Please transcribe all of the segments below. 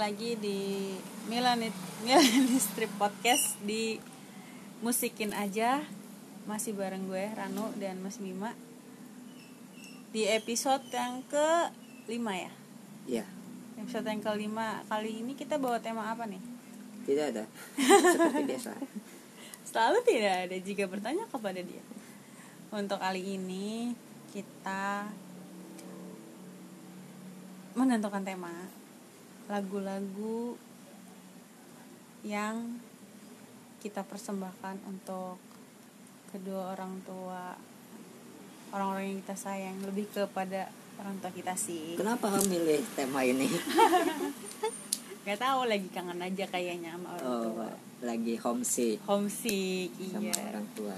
Lagi di Milanit Milanit Strip Podcast di Musikin aja masih bareng gue Rano dan Mas Bima di episode yang ke 5 ya. Iya, Episode yang kelima kali ini kita bawa tema apa nih? tidak ada. Seperti biasa. Selalu tidak ada jika bertanya kepada dia. Untuk kali ini kita menentukan tema lagu-lagu yang kita persembahkan untuk kedua orang tua orang-orang yang kita sayang lebih kepada orang tua kita sih. Kenapa kamu milih tema ini? nggak tahu lagi kangen aja kayaknya sama orang Oh, tua. lagi homesick. Homesick sama iya. orang tua.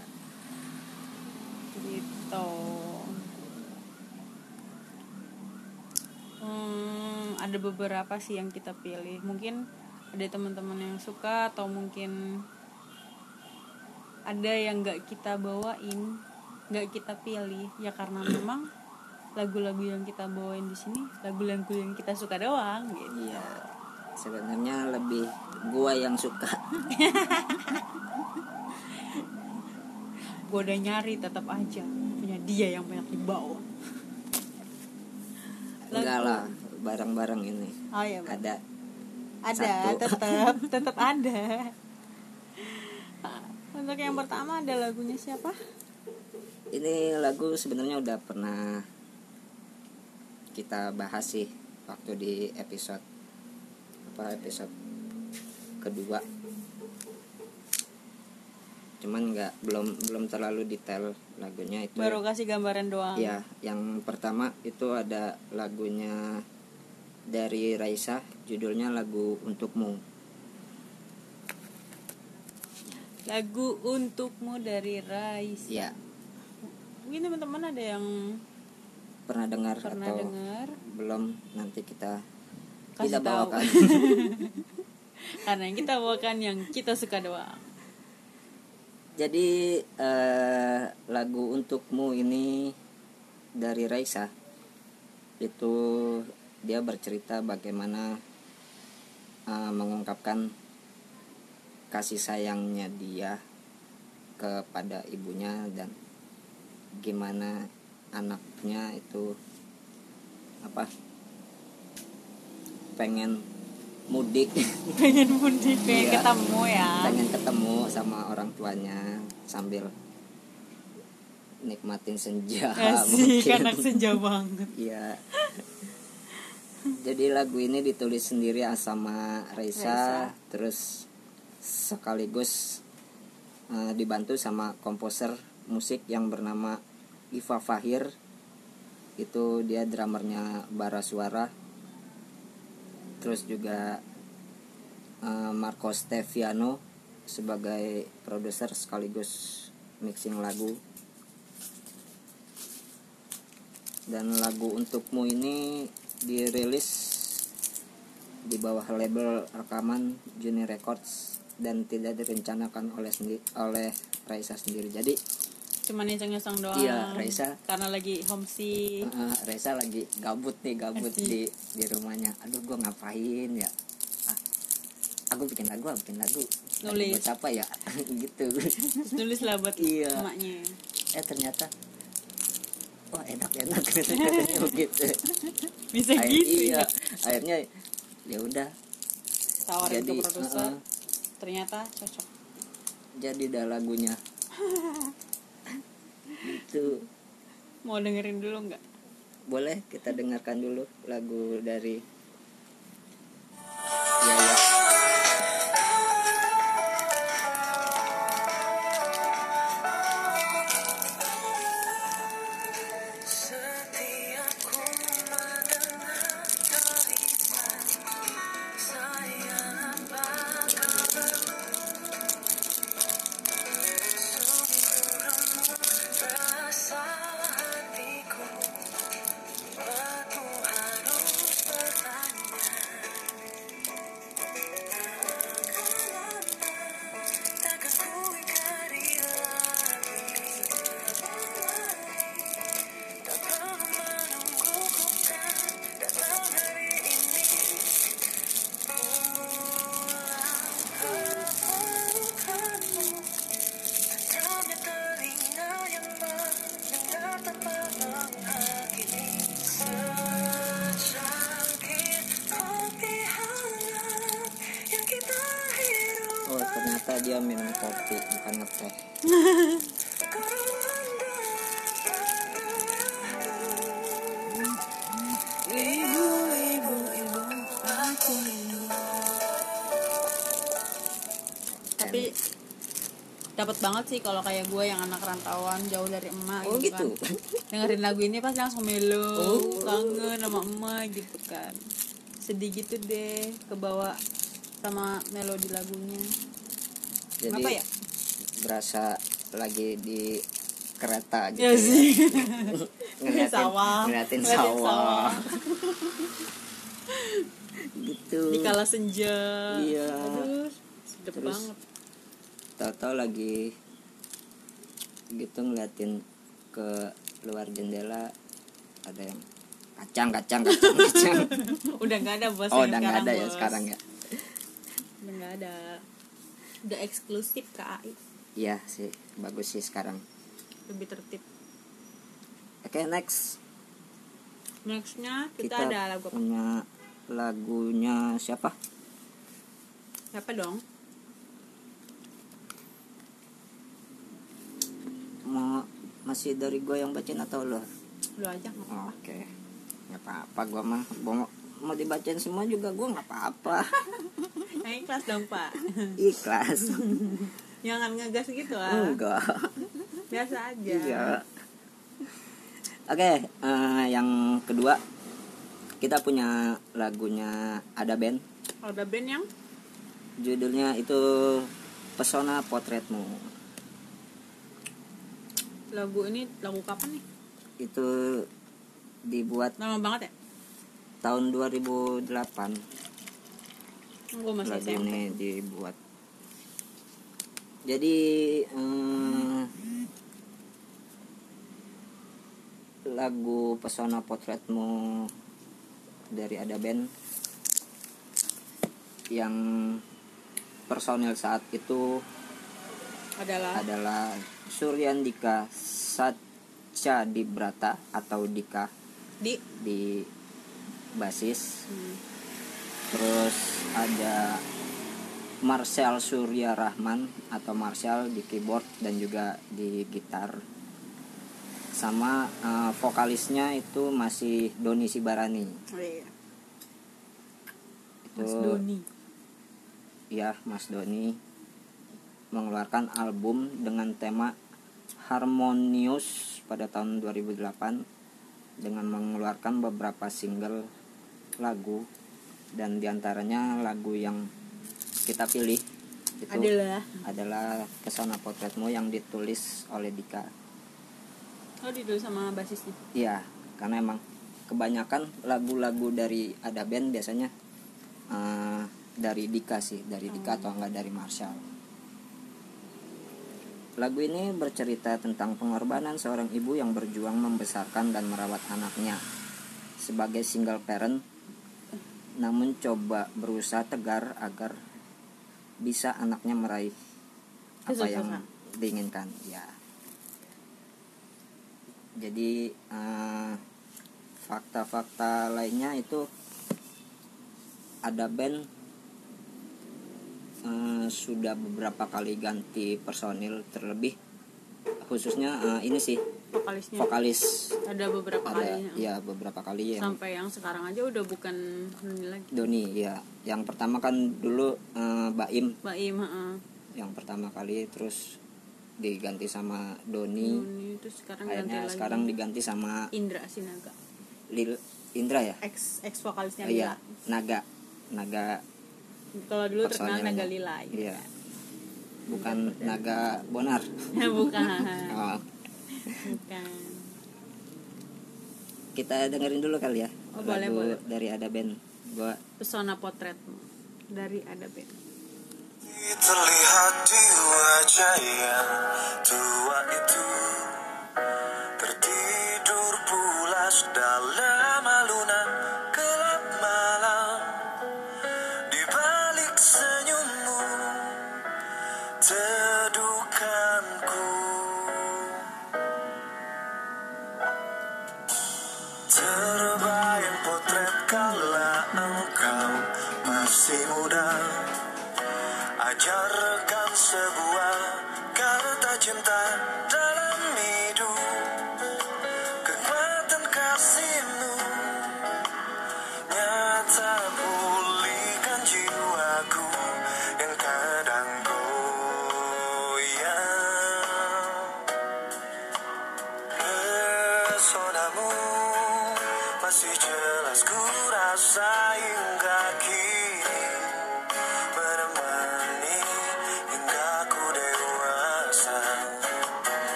gitu hmm, ada beberapa sih yang kita pilih. Mungkin ada teman-teman yang suka atau mungkin ada yang nggak kita bawain nggak kita pilih. Ya karena memang lagu-lagu yang kita bawain di sini lagu-lagu yang kita suka doang gitu. Iya. Sebenarnya lebih gua yang suka. gue udah nyari tetap aja. Punya dia yang banyak dibawa Enggak lah, barang-barang ini. Oh iya Bang. ada. Ada tetap tetap ada. Untuk yang pertama ada lagunya siapa? Ini lagu sebenarnya udah pernah kita bahas sih waktu di episode apa episode kedua cuman nggak belum belum terlalu detail lagunya itu. Baru kasih gambaran doang. Ya yang pertama itu ada lagunya dari Raisa judulnya lagu untukmu. Lagu untukmu dari Rais ya mungkin teman-teman ada yang pernah dengar pernah atau dengar? belum? Nanti kita Kasih kita tahu. bawakan. Karena yang kita bawakan yang kita suka doang Jadi eh, lagu untukmu ini dari Raisa. Itu dia bercerita bagaimana eh, mengungkapkan kasih sayangnya dia kepada ibunya dan gimana anaknya itu apa pengen mudik pengen mudik pengen Iya. ketemu ya pengen ketemu sama orang tuanya sambil nikmatin senja Asik mungkin. anak senja banget Iya. Jadi lagu ini ditulis sendiri sama Raisa, Raisa. terus sekaligus eh, dibantu sama komposer musik yang bernama Iva Fahir. Itu dia drummernya Bara Suara. Terus juga eh, Marco Steviano sebagai produser sekaligus mixing lagu. Dan lagu untukmu ini dirilis di bawah label rekaman Juni Records dan tidak direncanakan oleh oleh Raisa sendiri. Jadi cuman iseng-iseng doang. Iya, Raisa. karena lagi homesick eh, Raisa lagi gabut nih gabut Asik. di di rumahnya. Aduh gua ngapain ya? Ah, aku bikin lagu aku bikin lagu. Lagu Nulis. buat siapa ya? Gitu. Terus nulis lah buat Iya. emaknya. Eh ternyata wah enak enak katanya begitu. Bisa Akhir- gitu iya. ya. Akhirnya ya udah. Tawarin Jadi, ke produser. uh-uh. ternyata cocok. Jadi dah lagunya itu. Mau dengerin dulu nggak? Boleh kita dengarkan dulu lagu dari ya Tapi dapat banget sih kalau kayak gue yang anak rantauan jauh dari emak oh gitu, gitu? Kan. dengerin lagu ini pasti langsung melo Oh. kangen sama emak gitu kan. Sedih gitu deh kebawa sama melodi lagunya. Jadi apa ya? berasa lagi di kereta gitu ya. sih. Ngeliatin Sawah. ngeliatin sawah, sawah. gitu. Di kala senja. Iya. aduh sedep Terus? banget tahu-tahu lagi gitu ngeliatin ke luar jendela ada yang kacang kacang kacang kacang. Udah nggak ada bos oh yang udah nggak ada ya Bos. sekarang ya. Udah nggak ada. Udah eksklusif KAI iya sih bagus sih sekarang. Lebih tertib. Oke next. Nextnya kita, kita, ada lagu apa? punya lagunya siapa? Siapa dong mau masih dari gue yang bacain atau lo lu aja nggak apa-apa. Oke. Nggak apa-apa gue mah mau mau dibacain semua juga gue nggak apa-apa. Yang ikhlas dong pak. Ikhlas. Jangan ngegas gitu ah. Enggak. Biasa aja. Iya. Oke eh, yang kedua kita punya lagunya ada band. Ada band yang? Judulnya itu pesona potretmu lagu ini lagu kapan nih? Itu dibuat lama banget ya? tahun 2008 gue masih lagu SMP. ini dibuat. Jadi eh, lagu pesona potretmu dari ada band yang personil saat itu adalah adalah Suryandika Satya Dibrata atau Dika? Di. Di basis. Hmm, terus ada Marcel Surya Rahman atau Marcel di keyboard dan juga di gitar. Sama eh, vokalisnya itu masih Doni Sibarani. Oh iya. itu Mas Doni. Ya Mas Doni mengeluarkan album dengan tema Harmonious pada tahun 2008 dengan mengeluarkan beberapa single lagu dan di antaranya lagu yang kita pilih itu adalah adalah Pesona Potretmu yang ditulis oleh Dika. oh dulu sama basisnya Iya, karena emang kebanyakan lagu-lagu dari ada band biasanya eh, dari Dika sih, dari Dika atau enggak dari Marshall. Lagu ini bercerita tentang pengorbanan seorang ibu yang berjuang membesarkan dan merawat anaknya sebagai single parent namun coba berusaha tegar agar bisa anaknya meraih apa yang diinginkan ya. Jadi eh, fakta-fakta lainnya itu ada band eh, sudah beberapa kali ganti personil terlebih khususnya eh, ini sih vokalisnya. vokalis. Ada beberapa ada kalinya ya. beberapa kali yang sampai yang sekarang aja udah bukan ini lagi. Doni ya yang pertama kan dulu eh, Baim Baim heeh. yang pertama kali terus diganti sama Doni. Doni itu sekarang ganti akhirnya lagi. sekarang diganti sama Indra Sinaga. Lil Indra ya? Ex ex vokalisnya Oh, iya Naga. Naga kalau dulu terkenal. Naga Lila gitu iya. kan. bukan Naga Bonar. Bukan. Oh, bukan. Kita dengerin dulu kali ya Oh, boleh, lagu boleh. dari ada band gua pesona potretmu. Dari ada band Terlihat di wajah yang tua itu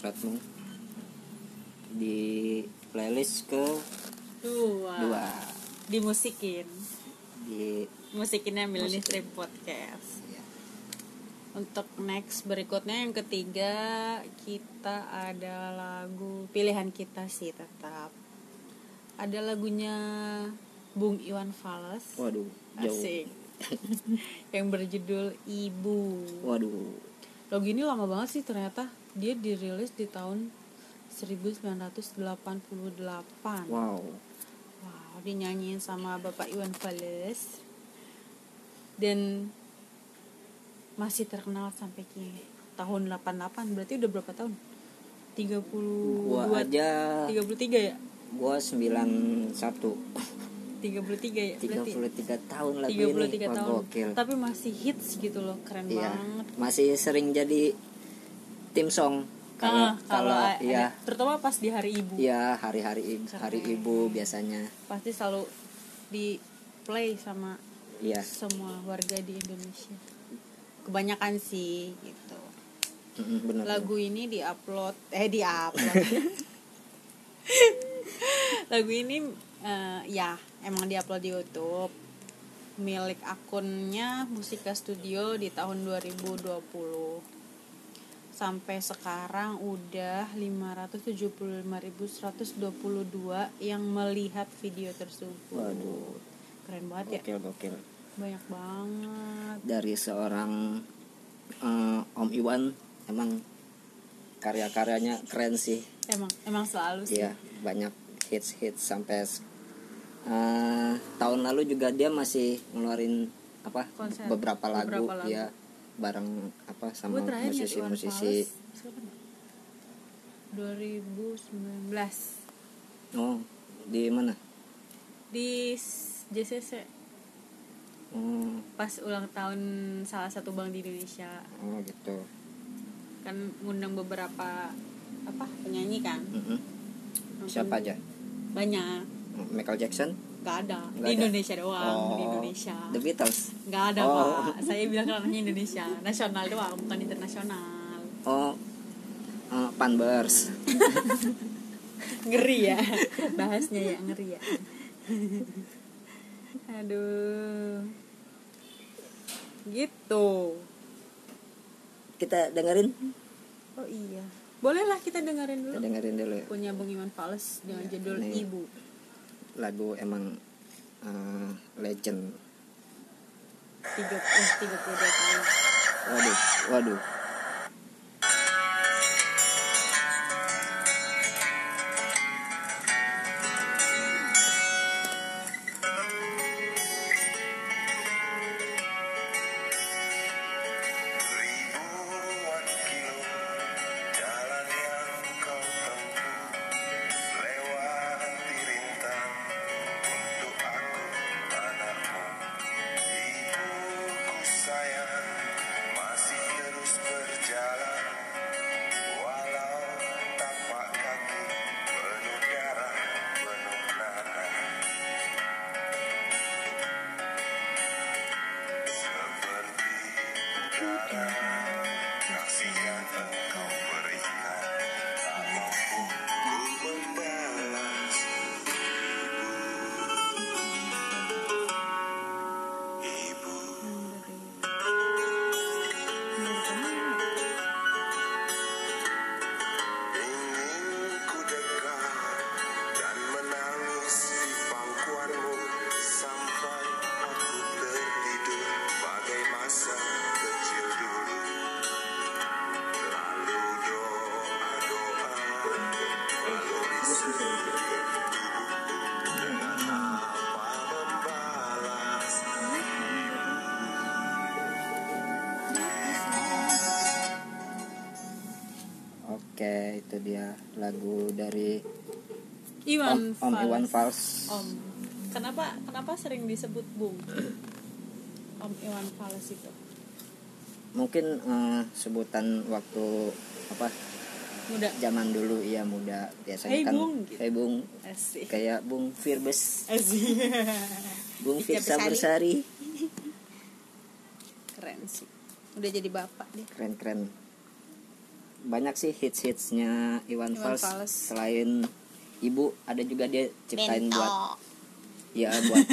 potretmu di playlist ke dua, dua. Dimusikin. Di musikinnya Millennium Musikin. Strip Podcast. Ya, untuk next berikutnya yang ketiga kita ada lagu pilihan kita sih tetap. Ada lagunya Bung Iwan Fals. Waduh jauh. Asik. Yang berjudul Ibu. Waduh. Lagu ini lama banget sih ternyata dia dirilis di tahun 1988 wow. Wow, dinyanyiin sama Bapak Iwan Fals. Dan masih terkenal sampai kini. Tahun 88 berarti udah berapa tahun? 32 gua aja. 33 ya? gua 91 33 ya berarti? 33 tahun lagi 33 ini Wah, tahun. gokil. Tapi masih hits gitu loh keren iya banget. masih sering jadi tim song. Kalau Ah, kalau a- ya ada- terutama pas di hari ibu. Ya hari-hari ibu hari ibu biasanya. Pasti selalu di play sama iya. semua warga di Indonesia. Kebanyakan sih gitu. Bener lagu ini diupload eh diupload. Lagu ini eh, ya emang diupload di YouTube. Milik akunnya Musika Studio di tahun 2020 sampai sekarang udah 575.122 yang melihat video tersebut. Waduh. keren banget ya. Gokil gokil. Banyak banget. Dari seorang eh, Om Iwan emang karya-karyanya keren sih. Emang emang selalu sih. Iya banyak hits hits sampai eh, tahun lalu juga dia masih ngeluarin apa Konser. beberapa lagu, Beberapa lagu. ya bareng apa sama musisi-musisi. Fals. Kapan ya? 2019 oh di mana? Di JCC oh, pas ulang tahun salah satu bank di Indonesia. Oh gitu. Kan ngundang beberapa apa penyanyi kan? Mm-mm. Nonton siapa aja? banyak. Michael Jackson nggak ada. Nggak di ada? Indonesia doang di Oh, Indonesia. The Beatles? Nggak ada Oh. pak saya bilang ranahnya Indonesia. Nasional doang bukan internasional. Oh. Eh, Panbers. Ngeri ya. Bahasnya ya ngeri ya. Aduh. Gitu. Kita dengerin? Oh iya. Bolehlah kita dengerin kita dulu dengerin dulu ya. punya Bung Iwan Fals dengan Ya, judul ini- Ibu lagu emang eh, legend. 30 eh, 32 tahun. Waduh waduh dia lagu dari Iwan Om, Om Iwan Fals. Fals. Om. Kenapa kenapa sering disebut Bung? Om Iwan Fals itu. Mungkin eh, sebutan waktu apa Muda. zaman dulu iya muda biasanya Hey, kan Bung, gitu. Hey Bung Asik. kayak Bung Firbes, Asik. Bung Ica Firsa Bersari. Bersari. Keren sih. Udah jadi bapak deh. Keren-keren. Banyak sih hits-hitsnya Iwan, Iwan Fals. Fals. Selain Ibu ada juga dia ciptain Bento. buat ya buat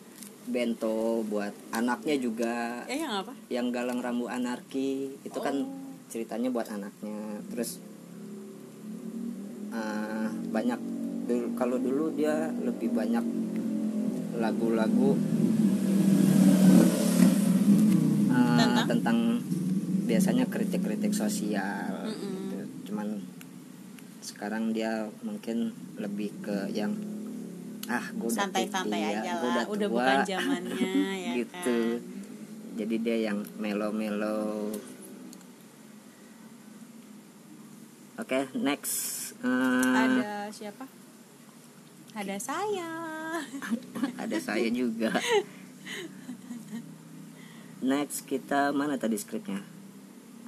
bento buat anaknya juga Eh yang apa? yang galang rambu anarki itu kan Oh. ceritanya buat anaknya terus eh, banyak dulu kalau dulu dia lebih banyak lagu-lagu eh, Tentang? tentang biasanya kritik-kritik sosial Mm-mm. gitu. cuman sekarang dia mungkin lebih ke yang ah gue udah Santai-santai iya, aja gua lah. Udah tua." bukan zamannya ya gitu kan. jadi dia yang melo-melo oke next Eh, Ada siapa? Ada saya. ada saya juga next kita mana tadi skripnya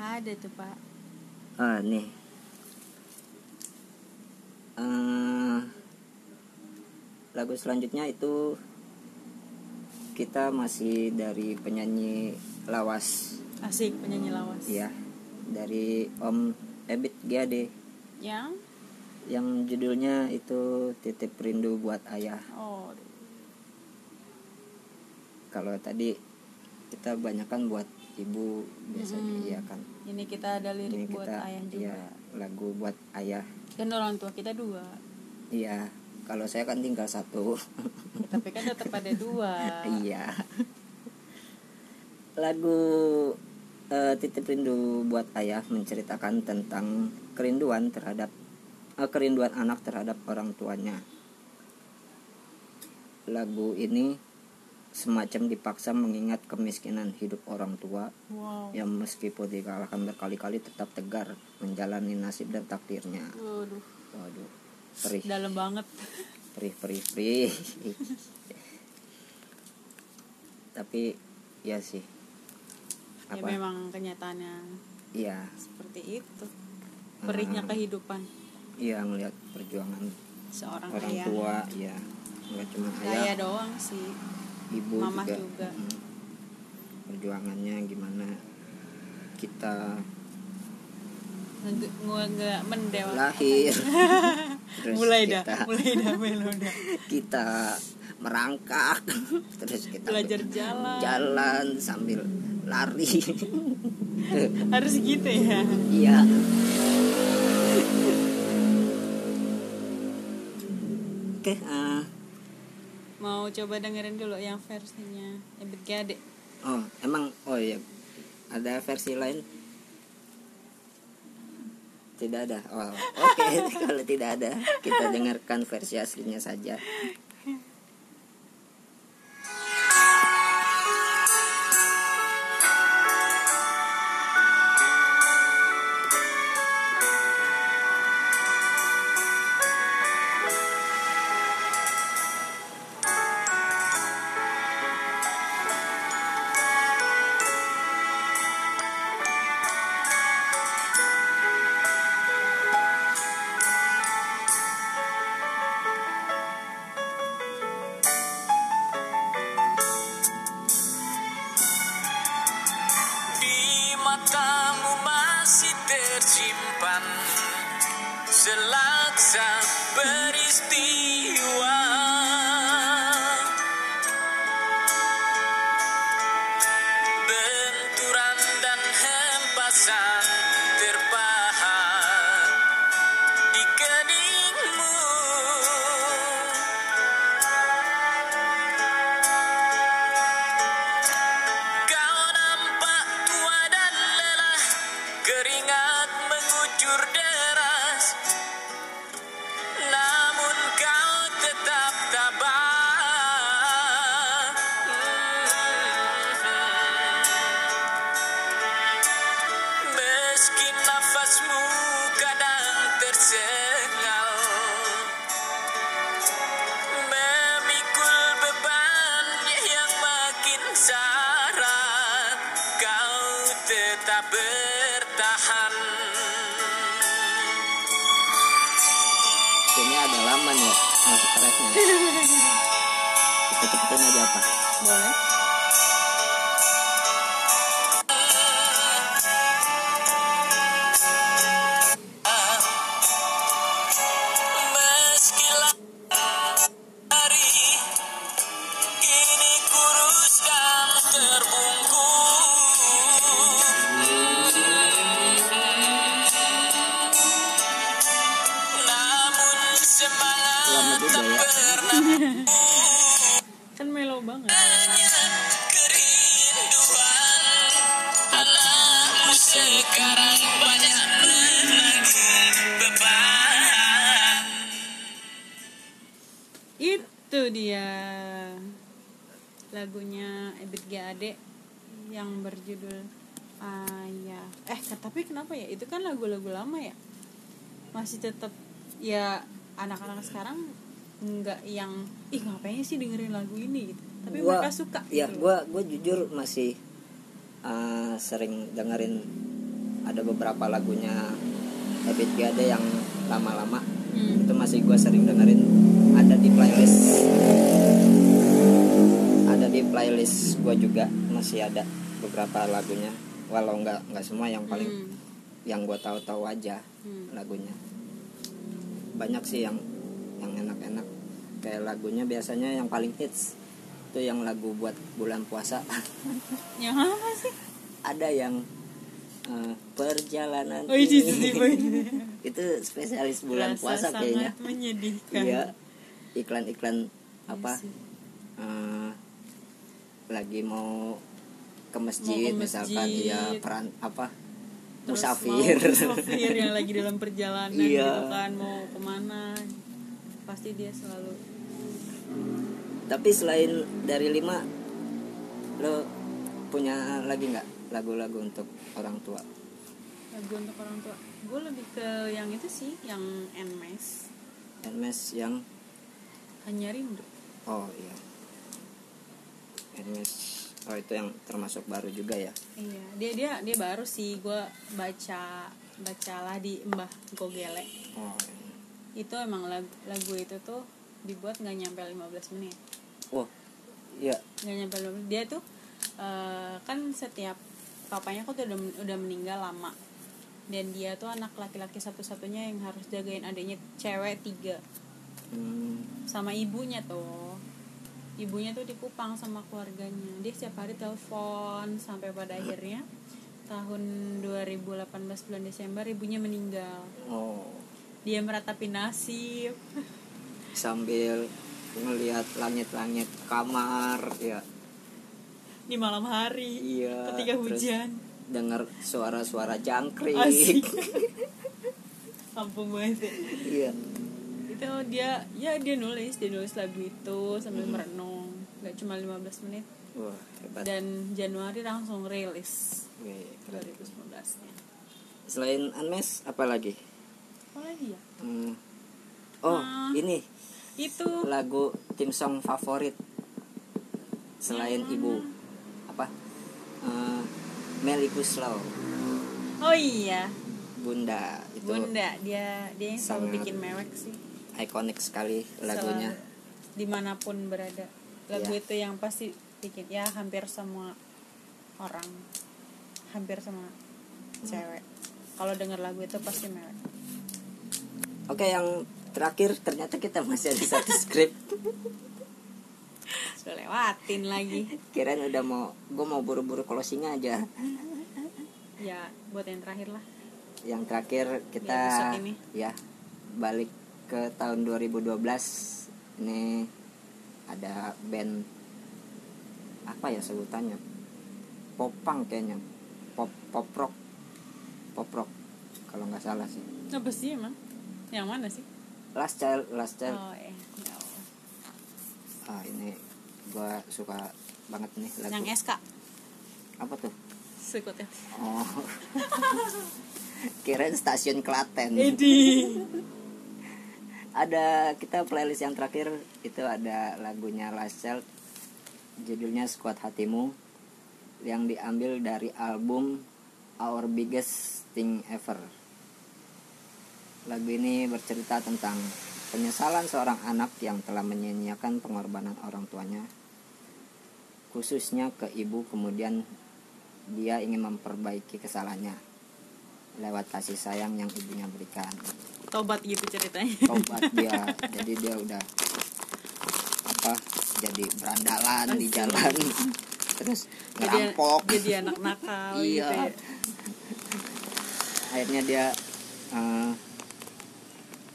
Ada tuh pak. ah nih. Eh, lagu selanjutnya itu kita masih dari penyanyi lawas. Asik penyanyi lawas. ya dari Om Ebit Giade Yang? Yang judulnya itu titip rindu buat ayah. Oh. Kalau tadi kita banyakan buat ibu biasanya Mm-mm. iya kan ini kita ada ini lirik buat kita ayah juga. iya lagu buat ayah Dan orang tua kita dua. iya kalau saya kan tinggal satu Tapi kan tetap ada dua. iya lagu eh, titip rindu buat ayah menceritakan tentang kerinduan terhadap eh, kerinduan anak terhadap orang tuanya lagu ini semacam dipaksa mengingat kemiskinan hidup orang tua Wow. yang meskipun dikalahkan berkali-kali tetap tegar menjalani nasib dan takdirnya Waduh, waduh perih dalam banget. perih perih perih tapi ya sih Ya apa memang kenyataannya iya seperti itu. Perihnya Hmm. kehidupan iya ngelihat perjuangan seorang orang ayah. tua ya nggak cuma Ayah ayah doang sih. Ibu Mama juga, juga. Mm. perjuangannya gimana kita nggak mendewa. lahir terus mulai dah, kita mulai dah melo dah. kita merangkak terus kita Belajar jalan. jalan sambil lari Harus gitu ya. iya oke eh, Mau coba dengerin dulu yang versinya Ebit Gade. oh emang oh iya. Ada versi lain? Tidak ada. Oh oke. Kalau tidak ada kita dengarkan versi aslinya saja semangat lama juga ya kan melo banget. Itu dia. Lagunya Ebit GAD yang berjudul Ayah. Eh tapi kenapa ya? Itu kan lagu-lagu lama ya? Masih tetap ya anak-anak sekarang nggak yang ih ngapain sih dengerin lagu ini gitu tapi Gua- mereka suka ya gitu. gua gua jujur masih uh, sering dengerin ada beberapa lagunya Ebit Gade yang lama-lama Hmm. itu masih gua sering dengerin ada di playlist ada di playlist gua juga masih ada beberapa lagunya walau nggak nggak semua yang paling Hmm. yang gua tahu-tahu aja Hmm. lagunya banyak sih yang yang enak-enak kayak lagunya biasanya yang paling hits itu yang lagu buat bulan puasa yang apa sih ada yang eh, perjalanan oh ini ini. sih itu spesialis bulan Rasa puasa sangat kayaknya menyedihkan iya iklan-iklan apa Iya sih. eh, lagi mau ke masjid, ke misalkan masjid. iya peran apa Terus musafir mau musafir yang lagi dalam perjalanan Iya. gitu kan mau ke mana pasti dia selalu tapi selain dari lima lo punya lagi nggak lagu-lagu untuk orang tua? Lagu untuk orang tua. Gue lebih ke yang itu sih yang Nmes Hermes yang? Hanya rindu. Oh iya. Hermes oh itu yang termasuk baru juga ya? Iya dia dia dia baru sih. Gue baca bacalah di Mbah Gogele. Oh itu emang lagu, lagu itu tuh dibuat nggak nyampe 15 menit. Oh iya. Nggak nyampe 15 menit dia tuh eh, kan setiap papanya kok tuh udah udah meninggal lama. Dan dia tuh anak laki-laki satu-satunya yang harus jagain adiknya cewek tiga. Hmm, sama ibunya tuh. Ibunya tuh di Kupang sama keluarganya. Dia setiap hari telepon sampai pada akhirnya tahun 2018 bulan Desember ibunya meninggal. Oh dia meratapi nasib sambil ngelihat langit-langit kamar ya. Di malam hari Iya, ketika hujan. dengar suara-suara jangkrik. Asik. Kampung banget ya. iya. Itu dia ya dia nulis dia nulis lagu itu sambil Hmm. merenung. Nggak cuma 15 menit. Wah hebat. Dan Januari langsung rilis. Wih, keren. 2019 nya selain Anmes apa lagi lagi ya? Hmm. oh Ah. ini. itu. Lagu tim song favorit. Selain Yang ibu apa? Eh, Melly Guslau oh iya. Bunda itu Bunda dia dia yang selalu bikin mewek sih. ikonik sekali lagunya. Selalu, di mana pun berada. Lagu Iya. itu yang pasti bikin ya hampir semua orang hampir semua cewek. Kalau denger lagu itu pasti mewek oke yang terakhir ternyata kita masih ada satu skrip sudah lewatin lagi. Kirain udah mau gue mau buru-buru closing aja. Ya buat yang terakhir lah. Yang terakhir kita ini. ya balik ke tahun 2012 ini ada band apa ya sebutannya? Popang kayaknya. Pop pop rock. Pop rock kalau nggak salah sih. Apa sih emang yang mana sih? Last child last child. Oh eh ah ini gua suka banget nih lagu. Yang SK apa tuh? Sekut ya oh. Kirain stasiun Klaten. Edi. Ada kita playlist yang terakhir itu ada lagunya Last Child. Judulnya Squad Hatimu. Yang diambil dari album Our Biggest Thing Ever lagu ini bercerita tentang penyesalan seorang anak yang telah menyia-nyiakan pengorbanan orang tuanya khususnya ke ibu. Kemudian dia ingin memperbaiki kesalahannya lewat kasih sayang yang ibunya berikan. Tobat gitu ceritanya. Tobat dia. Jadi dia udah apa jadi berandalan di jalan. Terus jadi ngerampok. jadi anak nakal Iya. gitu ya. Akhirnya dia eh,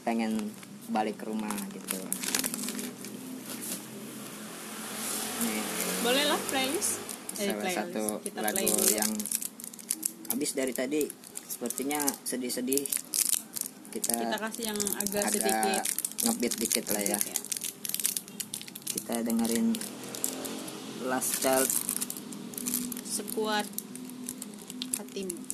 pengen balik ke rumah gitu. Nih. Boleh lah playlist. Salah playlist. satu kita lagu play dulu. yang habis dari tadi sepertinya sedih-sedih. Kita, kita kasih yang agak, agak sedikit. ngebeat dikit lah ya. Ya. kita dengerin Last Child. Sekuat hatimu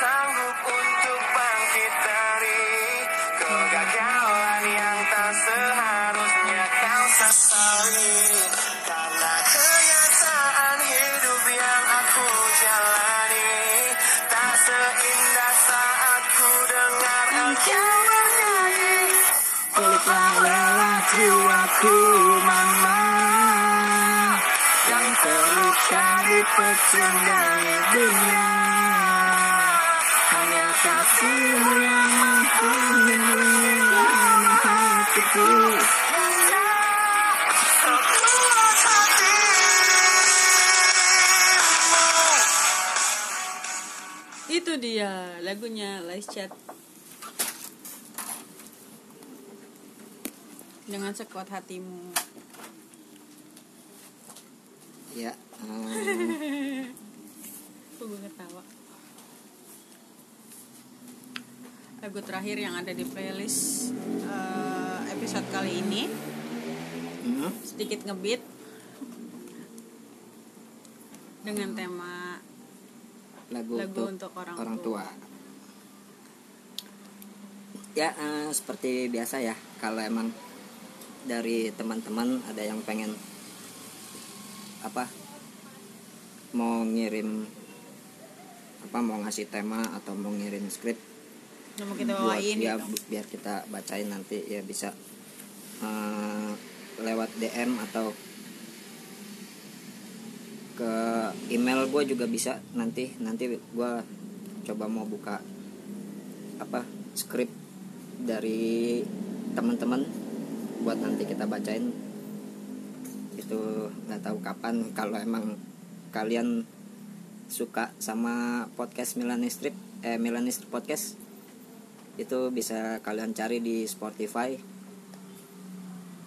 sanggup untuk bangkit dari Kegagalan yang tak seharusnya kau sesali Karena kenyataan hidup yang aku jalani Tak seindah saat ku dengar engkau bernyanyi Peluklah lelah jiwaku mama Yang terluka di pecundang dunia itu dia lagunya Last Chat. Dengan sekuat hatimu Ya eh, Kok gue ketawa lagu terakhir yang ada di playlist eh, episode kali ini. Hmm, sedikit ngebeat dengan tema lagu, lagu untuk, untuk orang, orang tua. tua. Ya eh, seperti biasa ya Kalau emang dari teman-teman ada yang pengen apa mau ngirim apa mau ngasih tema atau mau ngirim skrip yang mau kita buat bawain ya gitu. biar kita bacain nanti ya bisa eh, lewat DM atau ke email gue juga bisa. Nanti nanti gue coba mau buka apa skrip dari teman-teman buat nanti kita bacain. Itu nggak tahu kapan. Kalau emang kalian suka sama podcast Milanestrip eh Milanestrip podcast itu bisa kalian cari di Spotify.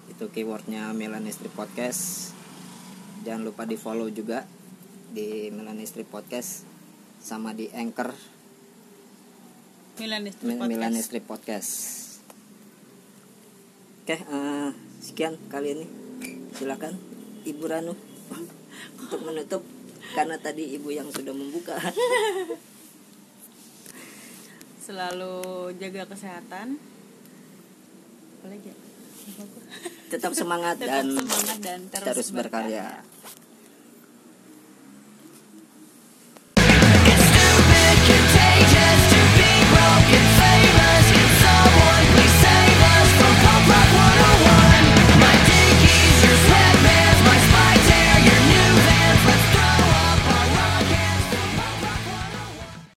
Itu keywordnya Milanestrip podcast. Jangan lupa di follow juga di Milanestrip podcast sama di Anchor. Milanis Mil- Podcast. Podcast. Oke eh, sekian kali ini. Silakan Ibu Ranu untuk menutup. Karena tadi ibu yang sudah membuka selalu jaga kesehatan apa lagi ya? Lupa gua. tetap semangat tetap dan semangat dan terus, terus berkarya